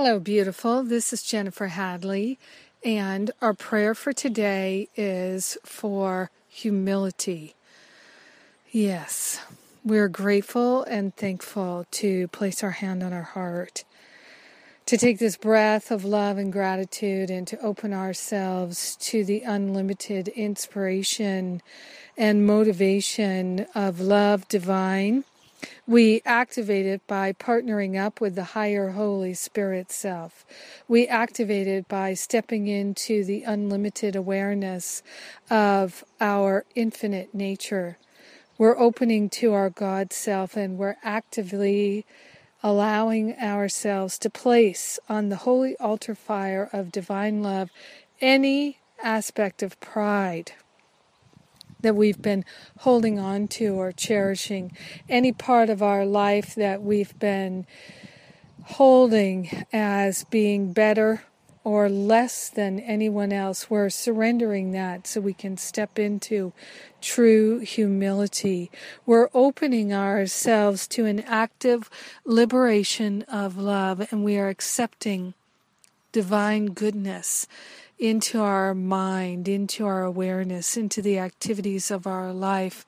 Hello, beautiful. This is Jennifer Hadley, and our prayer for today is for humility. Yes, we're grateful and thankful to place our hand on our heart, to take this breath of love and gratitude, and to open ourselves to the unlimited inspiration and motivation of love divine we activate it by partnering up with the higher Holy Spirit self. We activate it by stepping into the unlimited awareness of our infinite nature. We're opening to our God self and we're actively allowing ourselves to place on the holy altar fire of divine love any aspect of pride that we've been holding on to or cherishing, any part of our life that we've been holding as being better or less than anyone else, we're surrendering that so we can step into true humility. We're opening ourselves to an active liberation of love and we are accepting divine goodness into our mind, into our awareness, into the activities of our life.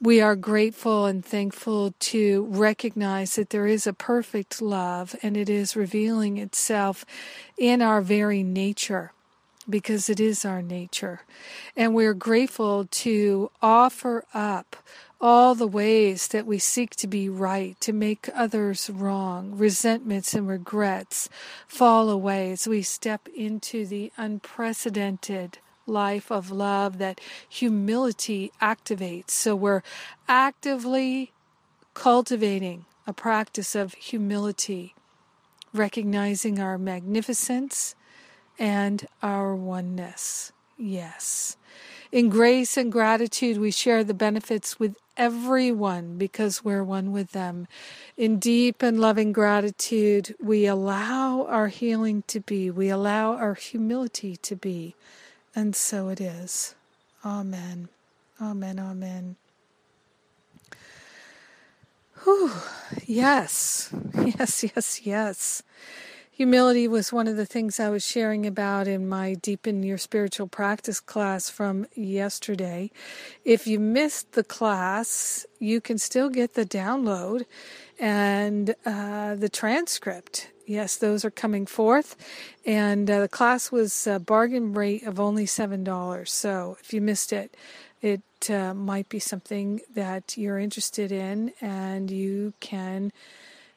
We are grateful and thankful to recognize that there is a perfect love and it is revealing itself in our very nature because it is our nature. And we're grateful to offer up all the ways that we seek to be right, to make others wrong, resentments and regrets fall away as we step into the unprecedented life of love that humility activates. So we're actively cultivating a practice of humility, recognizing our magnificence and our oneness. Yes. In grace and gratitude, we share the benefits with everyone because we're one with them. In deep and loving gratitude, we allow our healing to be, we allow our humility to be, and so it is. Amen. Amen. Amen. Whew. Yes. Yes, yes, yes. Humility was one of the things I was sharing about in my Deepen Your Spiritual Practice class from yesterday. If you missed the class, you can still get the download and uh, the transcript. Yes, those are coming forth. And uh, the class was a bargain rate of only $7. So if you missed it, it uh, might be something that you're interested in and you can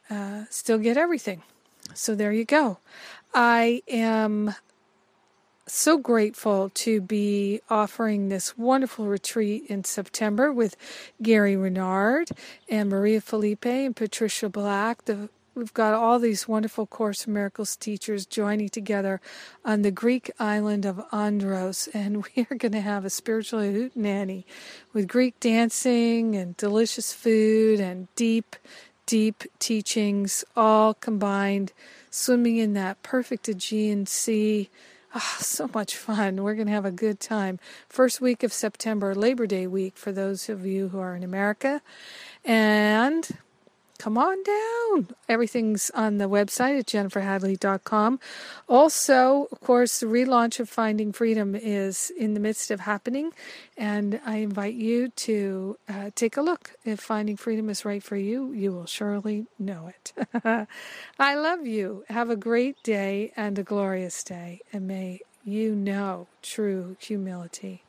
uh, still get everything. So there you go. I am so grateful to be offering this wonderful retreat in September with Gary Renard and Maria Felipe and Patricia Black. The, we've got all these wonderful Course in Miracles teachers joining together on the Greek island of Andros, and we are going to have a spiritual hootenanny with Greek dancing and delicious food and deep deep teachings, all combined, swimming in that perfect Aegean Sea. Oh, so much fun. We're going to have a good time. First week of September, Labor Day week for those of you who are in America. And come on down. Everything's on the website at jenniferhadley.com. Also, of course, the relaunch of Finding Freedom is in the midst of happening, and I invite you to uh, take a look. If Finding Freedom is right for you, you will surely know it. I love you. Have a great day and a glorious day, and may you know true humility.